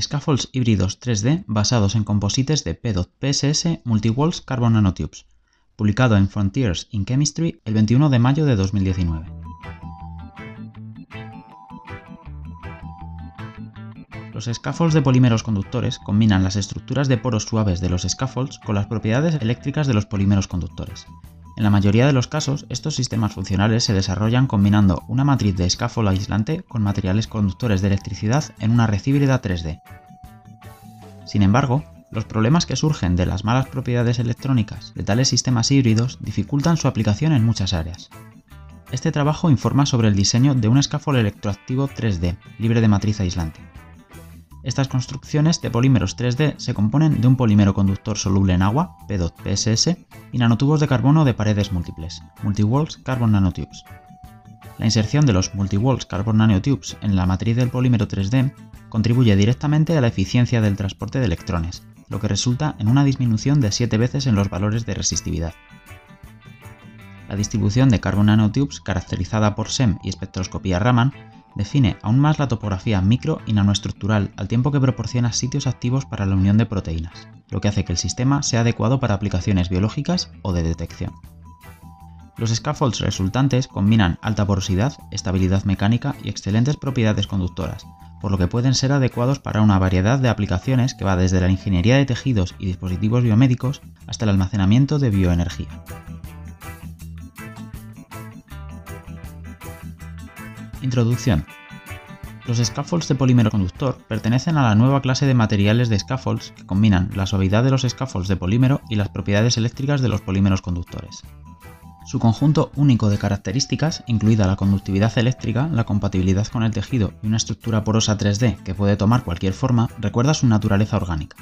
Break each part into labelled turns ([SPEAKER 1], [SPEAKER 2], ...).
[SPEAKER 1] scaffolds híbridos 3D basados en composites de P.PSS Multiwalls Carbon Nanotubes, publicado en Frontiers in Chemistry el 21 de mayo de 2019. Los scaffolds de polímeros conductores combinan las estructuras de poros suaves de los scaffolds con las propiedades eléctricas de los polímeros conductores. En la mayoría de los casos, estos sistemas funcionales se desarrollan combinando una matriz de scaffold aislante con materiales conductores de electricidad en una red híbrida 3D. Sin embargo, los problemas que surgen de las malas propiedades electrónicas de tales sistemas híbridos dificultan su aplicación en muchas áreas. Este trabajo informa sobre el diseño de un scaffold electroactivo 3D, libre de matriz aislante. Estas construcciones de polímeros 3D se componen de un polímero conductor soluble en agua, P.PSS, y nanotubos de carbono de paredes múltiples, Multi-Walls Carbon Nanotubes. La inserción de los Multi-Walls Carbon Nanotubes en la matriz del polímero 3D contribuye directamente a la eficiencia del transporte de electrones, lo que resulta en una disminución de 7 veces en los valores de resistividad. La distribución de Carbon Nanotubes, caracterizada por SEM y espectroscopía Raman, define aún más la topografía micro y nanoestructural al tiempo que proporciona sitios activos para la unión de proteínas, lo que hace que el sistema sea adecuado para aplicaciones biológicas o de detección. Los scaffolds resultantes combinan alta porosidad, estabilidad mecánica y excelentes propiedades conductoras, por lo que pueden ser adecuados para una variedad de aplicaciones que va desde la ingeniería de tejidos y dispositivos biomédicos hasta el almacenamiento de bioenergía. Introducción. Los scaffolds de polímero conductor pertenecen a la nueva clase de materiales de scaffolds que combinan la suavidad de los scaffolds de polímero y las propiedades eléctricas de los polímeros conductores. Su conjunto único de características, incluida la conductividad eléctrica, la compatibilidad con el tejido y una estructura porosa 3D que puede tomar cualquier forma, recuerda su naturaleza orgánica.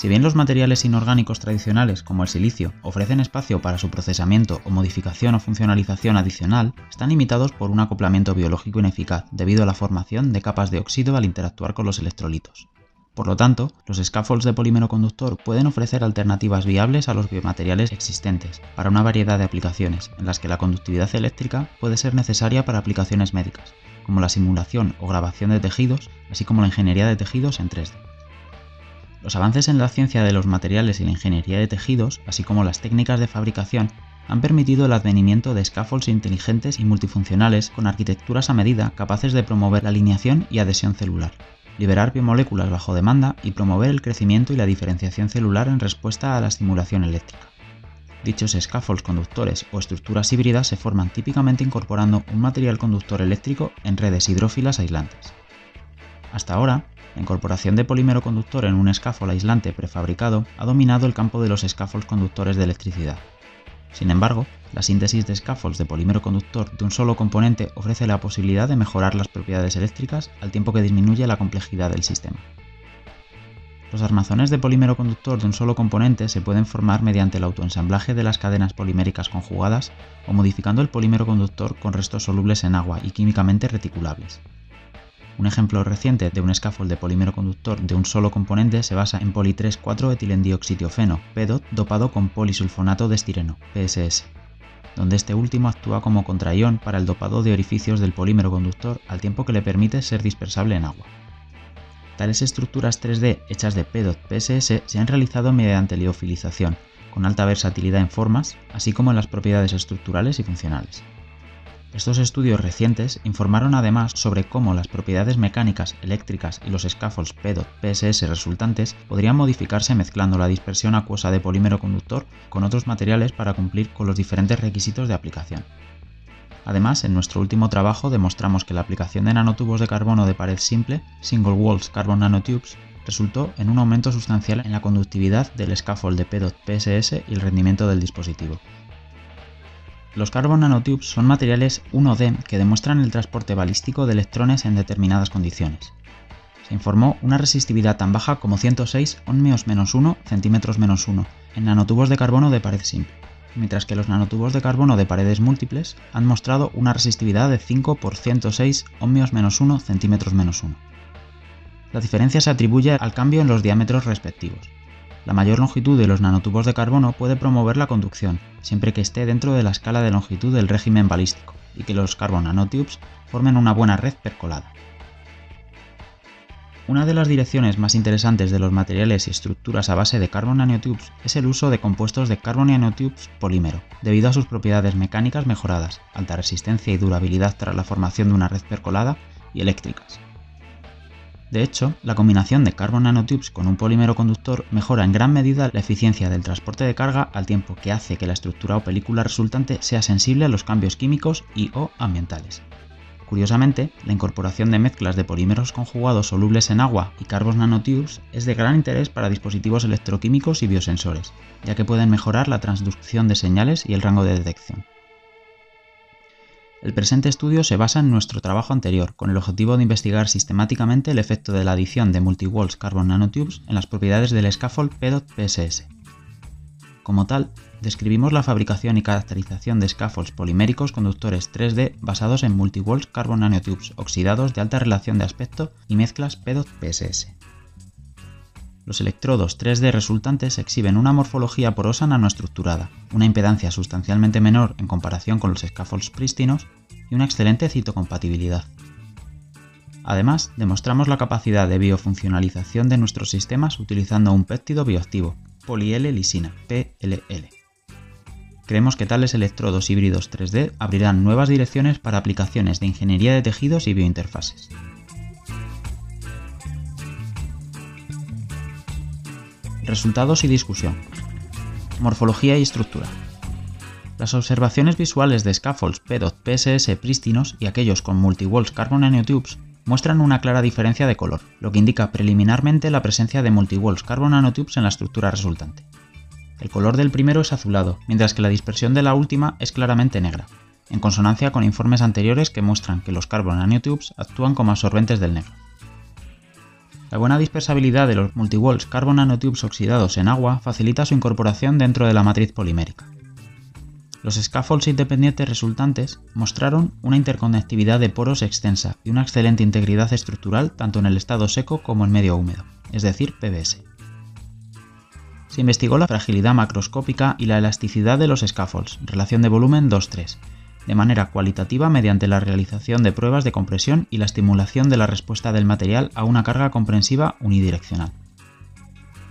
[SPEAKER 1] Si bien los materiales inorgánicos tradicionales, como el silicio, ofrecen espacio para su procesamiento o modificación o funcionalización adicional, están limitados por un acoplamiento biológico ineficaz debido a la formación de capas de óxido al interactuar con los electrolitos. Por lo tanto, los scaffolds de polímero conductor pueden ofrecer alternativas viables a los biomateriales existentes para una variedad de aplicaciones en las que la conductividad eléctrica puede ser necesaria para aplicaciones médicas, como la simulación o grabación de tejidos, así como la ingeniería de tejidos en 3D. Los avances en la ciencia de los materiales y la ingeniería de tejidos, así como las técnicas de fabricación, han permitido el advenimiento de scaffolds inteligentes y multifuncionales con arquitecturas a medida capaces de promover la alineación y adhesión celular, liberar biomoléculas bajo demanda y promover el crecimiento y la diferenciación celular en respuesta a la estimulación eléctrica. Dichos scaffolds conductores o estructuras híbridas se forman típicamente incorporando un material conductor eléctrico en redes hidrófilas aislantes. Hasta ahora, la incorporación de polímero conductor en un scaffold aislante prefabricado ha dominado el campo de los scaffolds conductores de electricidad. Sin embargo, la síntesis de scaffolds de polímero conductor de un solo componente ofrece la posibilidad de mejorar las propiedades eléctricas al tiempo que disminuye la complejidad del sistema. Los armazones de polímero conductor de un solo componente se pueden formar mediante el autoensamblaje de las cadenas poliméricas conjugadas o modificando el polímero conductor con restos solubles en agua y químicamente reticulables. Un ejemplo reciente de un scaffold de polímero conductor de un solo componente se basa en poli 3,4-etilendioxitiofeno, PEDOT, dopado con polisulfonato de estireno, PSS, donde este último actúa como contraión para el dopado de orificios del polímero conductor al tiempo que le permite ser dispersable en agua. Tales estructuras 3D hechas de PEDOT-PSS se han realizado mediante liofilización, con alta versatilidad en formas, así como en las propiedades estructurales y funcionales. Estos estudios recientes informaron además sobre cómo las propiedades mecánicas, eléctricas y los scaffolds PEDOT-PSS resultantes podrían modificarse mezclando la dispersión acuosa de polímero conductor con otros materiales para cumplir con los diferentes requisitos de aplicación. Además, en nuestro último trabajo demostramos que la aplicación de nanotubos de carbono de pared simple, Single Walls Carbon Nanotubes, resultó en un aumento sustancial en la conductividad del scaffold de PEDOT-PSS y el rendimiento del dispositivo. Los carbon nanotubes son materiales 1D que demuestran el transporte balístico de electrones en determinadas condiciones. Se informó una resistividad tan baja como 106 ohmios 1 centímetros 1 en nanotubos de carbono de pared simple, mientras que los nanotubos de carbono de paredes múltiples han mostrado una resistividad de 5 por 106 ohmios 1 centímetros 1. La diferencia se atribuye al cambio en los diámetros respectivos. La mayor longitud de los nanotubos de carbono puede promover la conducción, siempre que esté dentro de la escala de longitud del régimen balístico, y que los carbon nanotubes formen una buena red percolada. Una de las direcciones más interesantes de los materiales y estructuras a base de carbon nanotubes es el uso de compuestos de carbon nanotubes polímero, debido a sus propiedades mecánicas mejoradas, alta resistencia y durabilidad tras la formación de una red percolada y eléctricas. De hecho, la combinación de carbon nanotubes con un polímero conductor mejora en gran medida la eficiencia del transporte de carga al tiempo que hace que la estructura o película resultante sea sensible a los cambios químicos y o ambientales. Curiosamente, la incorporación de mezclas de polímeros conjugados solubles en agua y carbon nanotubes es de gran interés para dispositivos electroquímicos y biosensores, ya que pueden mejorar la transducción de señales y el rango de detección. El presente estudio se basa en nuestro trabajo anterior, con el objetivo de investigar sistemáticamente el efecto de la adición de multi-walls carbon nanotubes en las propiedades del scaffold PDOT-PSS. Como tal, describimos la fabricación y caracterización de scaffolds poliméricos conductores 3D basados en multi-walls carbon nanotubes oxidados de alta relación de aspecto y mezclas PEDOT-PSS. Los electrodos 3D resultantes exhiben una morfología porosa nanoestructurada, una impedancia sustancialmente menor en comparación con los scaffolds prístinos y una excelente citocompatibilidad. Además, demostramos la capacidad de biofuncionalización de nuestros sistemas utilizando un péptido bioactivo, poliL-lisina, PLL. Creemos que tales electrodos híbridos 3D abrirán nuevas direcciones para aplicaciones de ingeniería de tejidos y biointerfaces. Resultados y discusión. Morfología y estructura. Las observaciones visuales de scaffolds PDOT-PSS prístinos y aquellos con multi-walls carbon nanotubes muestran una clara diferencia de color, lo que indica preliminarmente la presencia de multi-walls carbon nanotubes en la estructura resultante. El color del primero es azulado, mientras que la dispersión de la última es claramente negra, en consonancia con informes anteriores que muestran que los carbon nanotubes actúan como absorbentes del negro. La buena dispersabilidad de los multiwalls carbon nanotubes oxidados en agua facilita su incorporación dentro de la matriz polimérica. Los scaffolds independientes resultantes mostraron una interconectividad de poros extensa y una excelente integridad estructural tanto en el estado seco como en medio húmedo, es decir, PBS se investigó la fragilidad macroscópica y la elasticidad de los scaffolds, relación de volumen 2-3, de manera cualitativa mediante la realización de pruebas de compresión y la estimulación de la respuesta del material a una carga comprensiva unidireccional.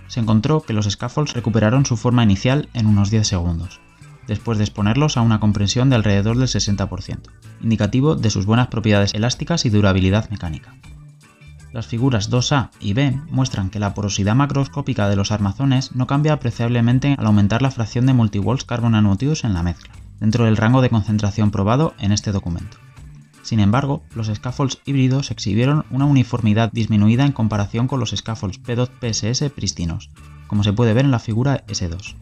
[SPEAKER 1] Se encontró que los scaffolds recuperaron su forma inicial en unos 10 segundos, después de exponerlos a una comprensión de alrededor del 60%, indicativo de sus buenas propiedades elásticas y durabilidad mecánica. Las figuras 2A y B muestran que la porosidad macroscópica de los armazones no cambia apreciablemente al aumentar la fracción de multiwalls carbon nanotubes en la mezcla, dentro del rango de concentración probado en este documento. Sin embargo, los scaffolds híbridos exhibieron una uniformidad disminuida en comparación con los scaffolds P2PSS prístinos, como se puede ver en la figura S2.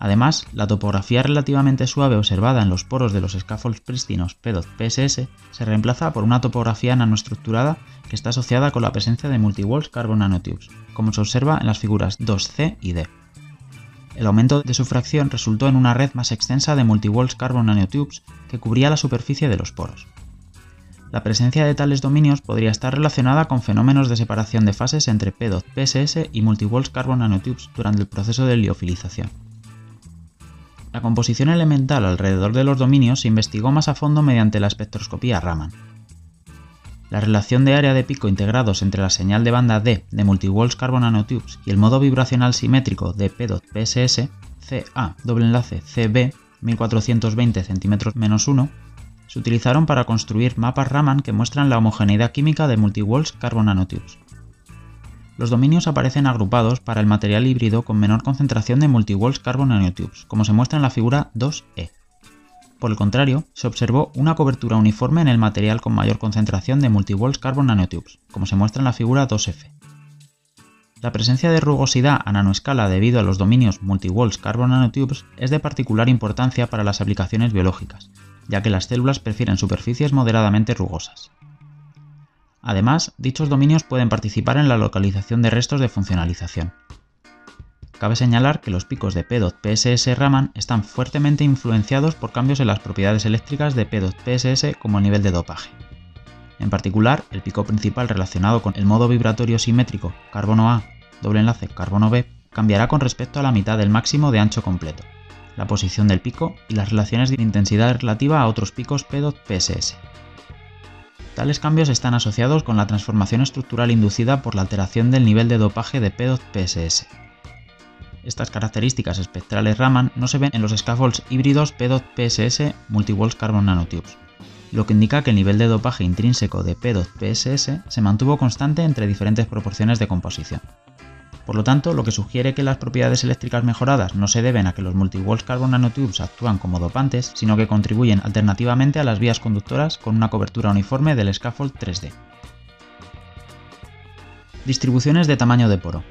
[SPEAKER 1] Además, la topografía relativamente suave observada en los poros de los scaffolds prístinos P2PSS se reemplaza por una topografía nanoestructurada que está asociada con la presencia de multiwalls carbon nanotubes, como se observa en las figuras 2C y D. El aumento de su fracción resultó en una red más extensa de multiwalls carbon nanotubes que cubría la superficie de los poros. La presencia de tales dominios podría estar relacionada con fenómenos de separación de fases entre P2PSS y multiwalls carbon nanotubes durante el proceso de liofilización. La composición elemental alrededor de los dominios se investigó más a fondo mediante la espectroscopía Raman. La relación de área de pico integrados entre la señal de banda D de multiwalls carbon nanotubes y el modo vibracional simétrico de P.PSS, CA doble enlace CB 1420 cm-1 se utilizaron para construir mapas Raman que muestran la homogeneidad química de multiwalls carbon nanotubes. Los dominios aparecen agrupados para el material híbrido con menor concentración de multiwalls carbon nanotubes, como se muestra en la figura 2E. Por el contrario, se observó una cobertura uniforme en el material con mayor concentración de multiwalls carbon nanotubes, como se muestra en la figura 2F. La presencia de rugosidad a nanoescala debido a los dominios multiwalls carbon nanotubes es de particular importancia para las aplicaciones biológicas, ya que las células prefieren superficies moderadamente rugosas. Además, dichos dominios pueden participar en la localización de restos de funcionalización. Cabe señalar que los picos de P.PSS Raman están fuertemente influenciados por cambios en las propiedades eléctricas de P.PSS como el nivel de dopaje. En particular, el pico principal relacionado con el modo vibratorio simétrico carbono A, doble enlace carbono B, cambiará con respecto a la mitad del máximo de ancho completo, la posición del pico y las relaciones de intensidad relativa a otros picos P.PSS. Tales cambios están asociados con la transformación estructural inducida por la alteración del nivel de dopaje de PDOT-PSS. Estas características espectrales Raman no se ven en los scaffolds híbridos PDOT-PSS Multiwalls Carbon Nanotubes, lo que indica que el nivel de dopaje intrínseco de PDOT-PSS se mantuvo constante entre diferentes proporciones de composición. Por lo tanto, lo que sugiere que las propiedades eléctricas mejoradas no se deben a que los multiwalls carbon nanotubes actúan como dopantes, sino que contribuyen alternativamente a las vías conductoras con una cobertura uniforme del scaffold 3D. Distribuciones de tamaño de poro.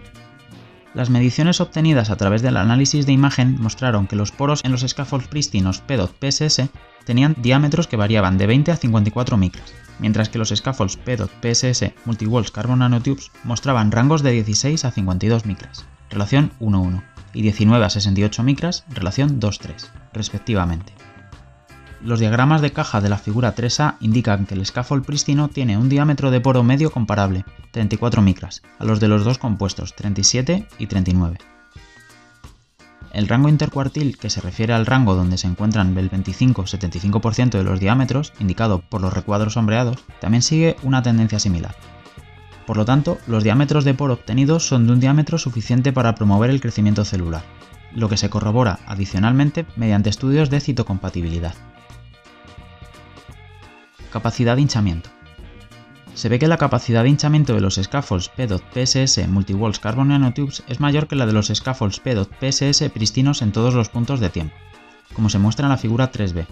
[SPEAKER 1] Las mediciones obtenidas a través del análisis de imagen mostraron que los poros en los scaffolds prístinos PDOT-PSS tenían diámetros que variaban de 20 a 54 micras, mientras que los scaffolds PDOT PSS Multiwalls Carbon Nanotubes mostraban rangos de 16 a 52 micras, relación 1-1, y 19 a 68 micras, relación 2-3, respectivamente. Los diagramas de caja de la figura 3A indican que el scaffold prístino tiene un diámetro de poro medio comparable, 34 micras, a los de los dos compuestos, 37 y 39. El rango intercuartil, que se refiere al rango donde se encuentran el 25-75% de los diámetros, indicado por los recuadros sombreados, también sigue una tendencia similar. Por lo tanto, los diámetros de poro obtenidos son de un diámetro suficiente para promover el crecimiento celular, lo que se corrobora adicionalmente mediante estudios de citocompatibilidad. Capacidad de hinchamiento se ve que la capacidad de hinchamiento de los scaffolds PDOT-PSS Multiwalls Carbon Nanotubes es mayor que la de los scaffolds PDOT-PSS pristinos en todos los puntos de tiempo, como se muestra en la figura 3b.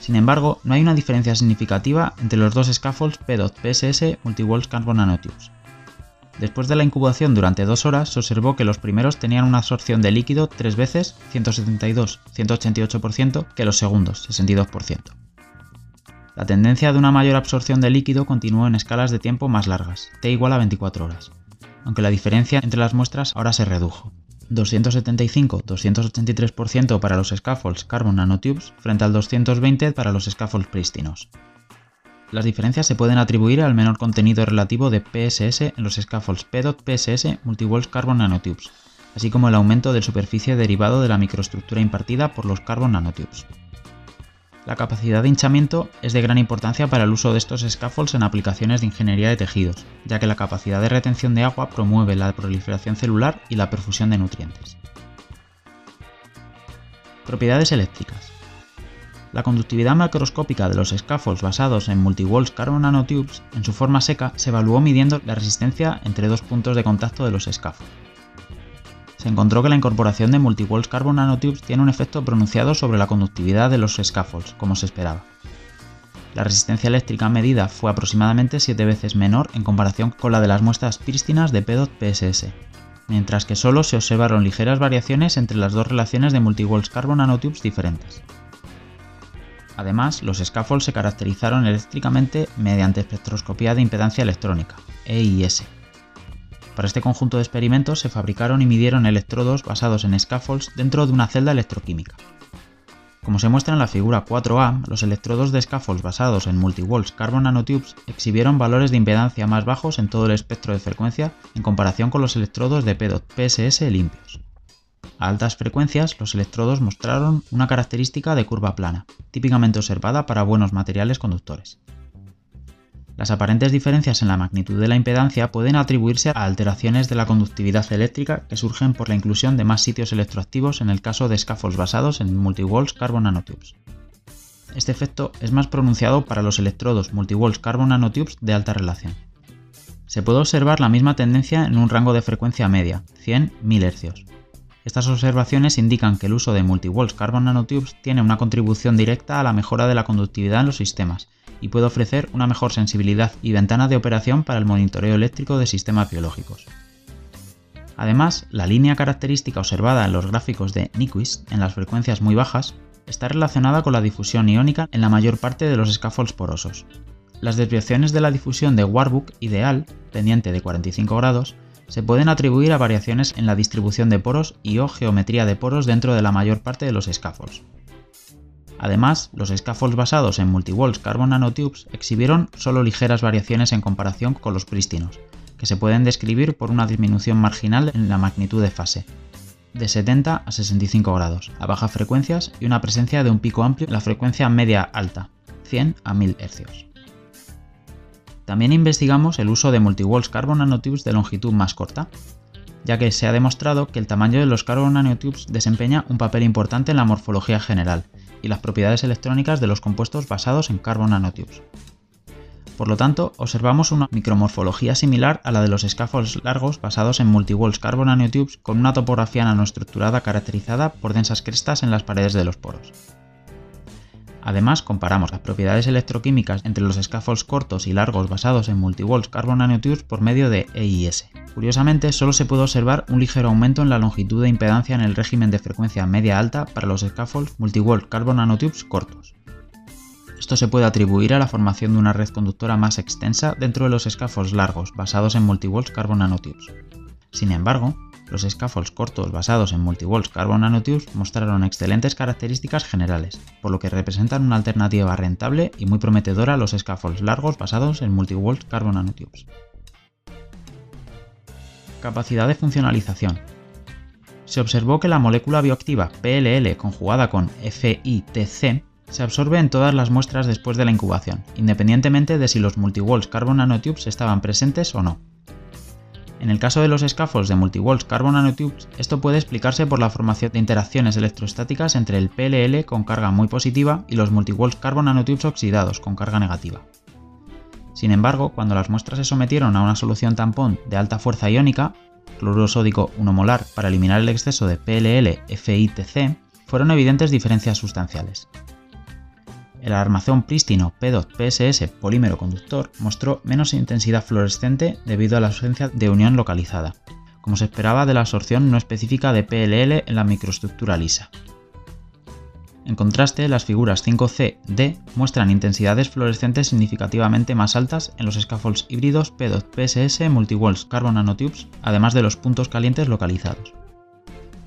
[SPEAKER 1] Sin embargo, no hay una diferencia significativa entre los dos scaffolds PDOT-PSS Multiwalls Carbon Nanotubes. Después de la incubación durante dos horas, se observó que los primeros tenían una absorción de líquido tres veces, 172-188%, que los segundos, 62%. La tendencia de una mayor absorción de líquido continuó en escalas de tiempo más largas, t igual a 24 horas, aunque la diferencia entre las muestras ahora se redujo. 275-283% para los scaffolds Carbon Nanotubes frente al 220 para los scaffolds prístinos. Las diferencias se pueden atribuir al menor contenido relativo de PSS en los scaffolds PDOT PSS Multiwalls Carbon Nanotubes, así como el aumento de superficie derivado de la microestructura impartida por los Carbon Nanotubes. La capacidad de hinchamiento es de gran importancia para el uso de estos scaffolds en aplicaciones de ingeniería de tejidos, ya que la capacidad de retención de agua promueve la proliferación celular y la perfusión de nutrientes. Propiedades eléctricas. La conductividad macroscópica de los scaffolds basados en multiwalls carbon nanotubes en su forma seca se evaluó midiendo la resistencia entre dos puntos de contacto de los scaffolds se encontró que la incorporación de multiwalls carbon nanotubes tiene un efecto pronunciado sobre la conductividad de los scaffolds, como se esperaba. La resistencia eléctrica medida fue aproximadamente 7 veces menor en comparación con la de las muestras prístinas de PDOT PSS, mientras que solo se observaron ligeras variaciones entre las dos relaciones de multiwalls carbon nanotubes diferentes. Además, los scaffolds se caracterizaron eléctricamente mediante espectroscopía de impedancia electrónica, EIS, para este conjunto de experimentos se fabricaron y midieron electrodos basados en scaffolds dentro de una celda electroquímica. Como se muestra en la figura 4A, los electrodos de scaffolds basados en multiwalls carbon nanotubes exhibieron valores de impedancia más bajos en todo el espectro de frecuencia en comparación con los electrodos de PDOT PSS limpios. A altas frecuencias, los electrodos mostraron una característica de curva plana, típicamente observada para buenos materiales conductores. Las aparentes diferencias en la magnitud de la impedancia pueden atribuirse a alteraciones de la conductividad eléctrica que surgen por la inclusión de más sitios electroactivos en el caso de scaffolds basados en multiwalls carbon nanotubes. Este efecto es más pronunciado para los electrodos multiwalls carbon nanotubes de alta relación. Se puede observar la misma tendencia en un rango de frecuencia media, 100-1000 Hz. Estas observaciones indican que el uso de multiwalls carbon nanotubes tiene una contribución directa a la mejora de la conductividad en los sistemas y puede ofrecer una mejor sensibilidad y ventana de operación para el monitoreo eléctrico de sistemas biológicos. Además, la línea característica observada en los gráficos de Nyquist en las frecuencias muy bajas está relacionada con la difusión iónica en la mayor parte de los scaffolds porosos. Las desviaciones de la difusión de Warburg ideal, pendiente de 45 grados, se pueden atribuir a variaciones en la distribución de poros y o geometría de poros dentro de la mayor parte de los scaffolds. Además, los scaffolds basados en multiwalls carbon nanotubes exhibieron solo ligeras variaciones en comparación con los prístinos, que se pueden describir por una disminución marginal en la magnitud de fase, de 70 a 65 grados, a bajas frecuencias y una presencia de un pico amplio en la frecuencia media alta, 100 a 1000 Hz. También investigamos el uso de multiwalls carbon nanotubes de longitud más corta, ya que se ha demostrado que el tamaño de los carbon nanotubes desempeña un papel importante en la morfología general y las propiedades electrónicas de los compuestos basados en carbon nanotubes. Por lo tanto, observamos una micromorfología similar a la de los scaffolds largos basados en multiwalls carbon nanotubes con una topografía nanoestructurada caracterizada por densas crestas en las paredes de los poros. Además, comparamos las propiedades electroquímicas entre los scaffolds cortos y largos basados en multiwalls carbon nanotubes por medio de EIS. Curiosamente, solo se puede observar un ligero aumento en la longitud de impedancia en el régimen de frecuencia media-alta para los scaffolds multiwall carbon nanotubes cortos. Esto se puede atribuir a la formación de una red conductora más extensa dentro de los scaffolds largos basados en multiwalls carbon nanotubes. Sin embargo, los scaffolds cortos basados en multiwalls carbon nanotubes mostraron excelentes características generales, por lo que representan una alternativa rentable y muy prometedora a los scaffolds largos basados en multiwalls carbon nanotubes. Capacidad de funcionalización. Se observó que la molécula bioactiva PLL conjugada con FITC se absorbe en todas las muestras después de la incubación, independientemente de si los multiwalls carbon nanotubes estaban presentes o no. En el caso de los scaffolds de multiwalls carbon nanotubes, esto puede explicarse por la formación de interacciones electrostáticas entre el PLL con carga muy positiva y los multiwalls carbon nanotubes oxidados con carga negativa. Sin embargo, cuando las muestras se sometieron a una solución tampón de alta fuerza iónica, cloruro sódico 1 molar para eliminar el exceso de PLL FITC, fueron evidentes diferencias sustanciales. El armazón prístino P2PSS polímero conductor mostró menos intensidad fluorescente debido a la ausencia de unión localizada, como se esperaba de la absorción no específica de PLL en la microestructura lisa. En contraste, las figuras 5C, D muestran intensidades fluorescentes significativamente más altas en los scaffolds híbridos P2PSS multiwalls carbon nanotubes, además de los puntos calientes localizados.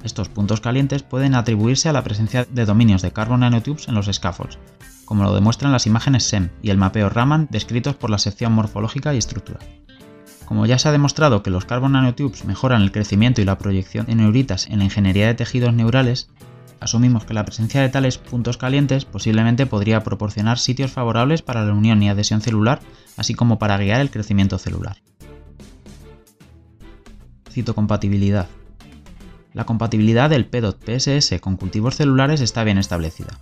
[SPEAKER 1] Estos puntos calientes pueden atribuirse a la presencia de dominios de carbon nanotubes en los scaffolds, como lo demuestran las imágenes SEM y el mapeo Raman descritos por la sección morfológica y estructura. Como ya se ha demostrado que los carbon nanotubes mejoran el crecimiento y la proyección de neuritas en la ingeniería de tejidos neurales, asumimos que la presencia de tales puntos calientes posiblemente podría proporcionar sitios favorables para la unión y adhesión celular, así como para guiar el crecimiento celular. Citocompatibilidad. La compatibilidad del P.PSS con cultivos celulares está bien establecida.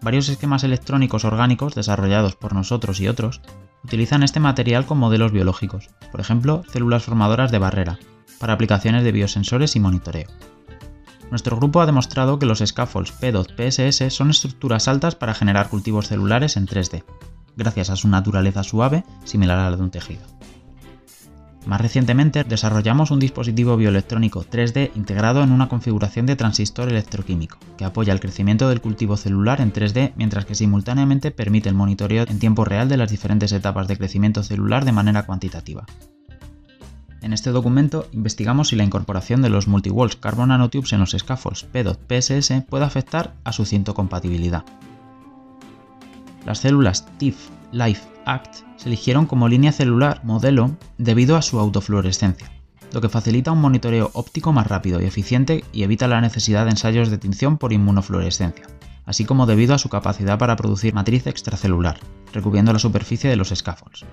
[SPEAKER 1] Varios esquemas electrónicos orgánicos desarrollados por nosotros y otros utilizan este material con modelos biológicos, por ejemplo, células formadoras de barrera, para aplicaciones de biosensores y monitoreo. Nuestro grupo ha demostrado que los scaffolds P2PSS son estructuras altas para generar cultivos celulares en 3D, gracias a su naturaleza suave, similar a la de un tejido. Más recientemente desarrollamos un dispositivo bioelectrónico 3D integrado en una configuración de transistor electroquímico, que apoya el crecimiento del cultivo celular en 3D mientras que simultáneamente permite el monitoreo en tiempo real de las diferentes etapas de crecimiento celular de manera cuantitativa. En este documento investigamos si la incorporación de los multiwalls carbon nanotubes en los scaffolds P2PSS puede afectar a su compatibilidad. Las células TIF Life Act se eligieron como línea celular modelo debido a su autofluorescencia, lo que facilita un monitoreo óptico más rápido y eficiente y evita la necesidad de ensayos de tinción por inmunofluorescencia, así como debido a su capacidad para producir matriz extracelular, recubriendo la superficie de los scaffolds.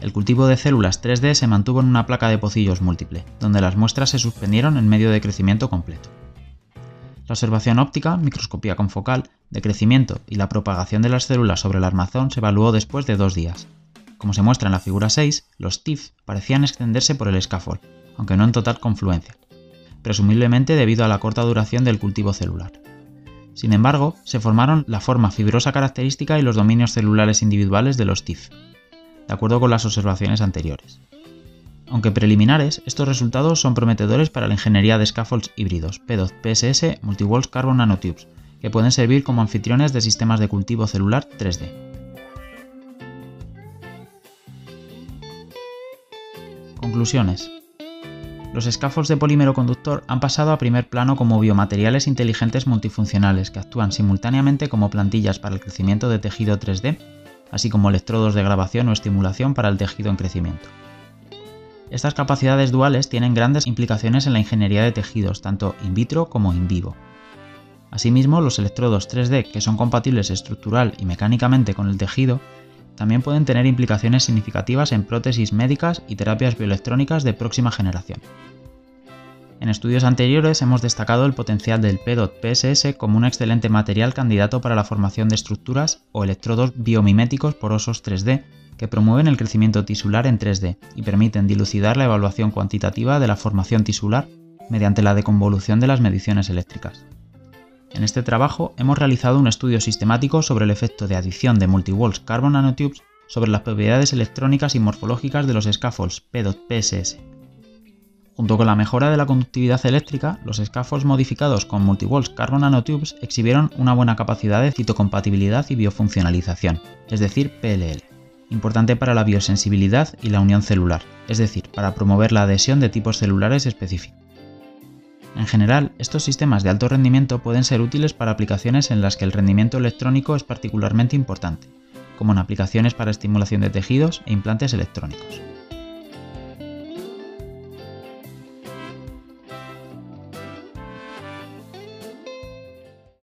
[SPEAKER 1] El cultivo de células 3D se mantuvo en una placa de pocillos múltiple, donde las muestras se suspendieron en medio de crecimiento completo. La observación óptica, microscopía confocal, de crecimiento y la propagación de las células sobre el armazón se evaluó después de dos días. Como se muestra en la figura 6, los TIF parecían extenderse por el scaffold, aunque no en total confluencia, presumiblemente debido a la corta duración del cultivo celular. Sin embargo, se formaron la forma fibrosa característica y los dominios celulares individuales de los TIF, de acuerdo con las observaciones anteriores. Aunque preliminares, estos resultados son prometedores para la ingeniería de scaffolds híbridos P2PSS Multiwalls Carbon Nanotubes, que pueden servir como anfitriones de sistemas de cultivo celular 3D. Conclusiones. Los scaffolds de polímero conductor han pasado a primer plano como biomateriales inteligentes multifuncionales que actúan simultáneamente como plantillas para el crecimiento de tejido 3D, así como electrodos de grabación o estimulación para el tejido en crecimiento. Estas capacidades duales tienen grandes implicaciones en la ingeniería de tejidos, tanto in vitro como in vivo. Asimismo, los electrodos 3D, que son compatibles estructural y mecánicamente con el tejido, también pueden tener implicaciones significativas en prótesis médicas y terapias bioelectrónicas de próxima generación. En estudios anteriores hemos destacado el potencial del PDOT-PSS como un excelente material candidato para la formación de estructuras o electrodos biomiméticos porosos 3D que promueven el crecimiento tisular en 3D y permiten dilucidar la evaluación cuantitativa de la formación tisular mediante la deconvolución de las mediciones eléctricas. En este trabajo hemos realizado un estudio sistemático sobre el efecto de adición de multiwalls carbon nanotubes sobre las propiedades electrónicas y morfológicas de los scaffolds PDOT-PSS. Junto con la mejora de la conductividad eléctrica, los scaffolds modificados con multiwalls carbon nanotubes exhibieron una buena capacidad de citocompatibilidad y biofuncionalización, es decir, PLL, importante para la biosensibilidad y la unión celular, es decir, para promover la adhesión de tipos celulares específicos. En general, estos sistemas de alto rendimiento pueden ser útiles para aplicaciones en las que el rendimiento electrónico es particularmente importante, como en aplicaciones para estimulación de tejidos e implantes electrónicos.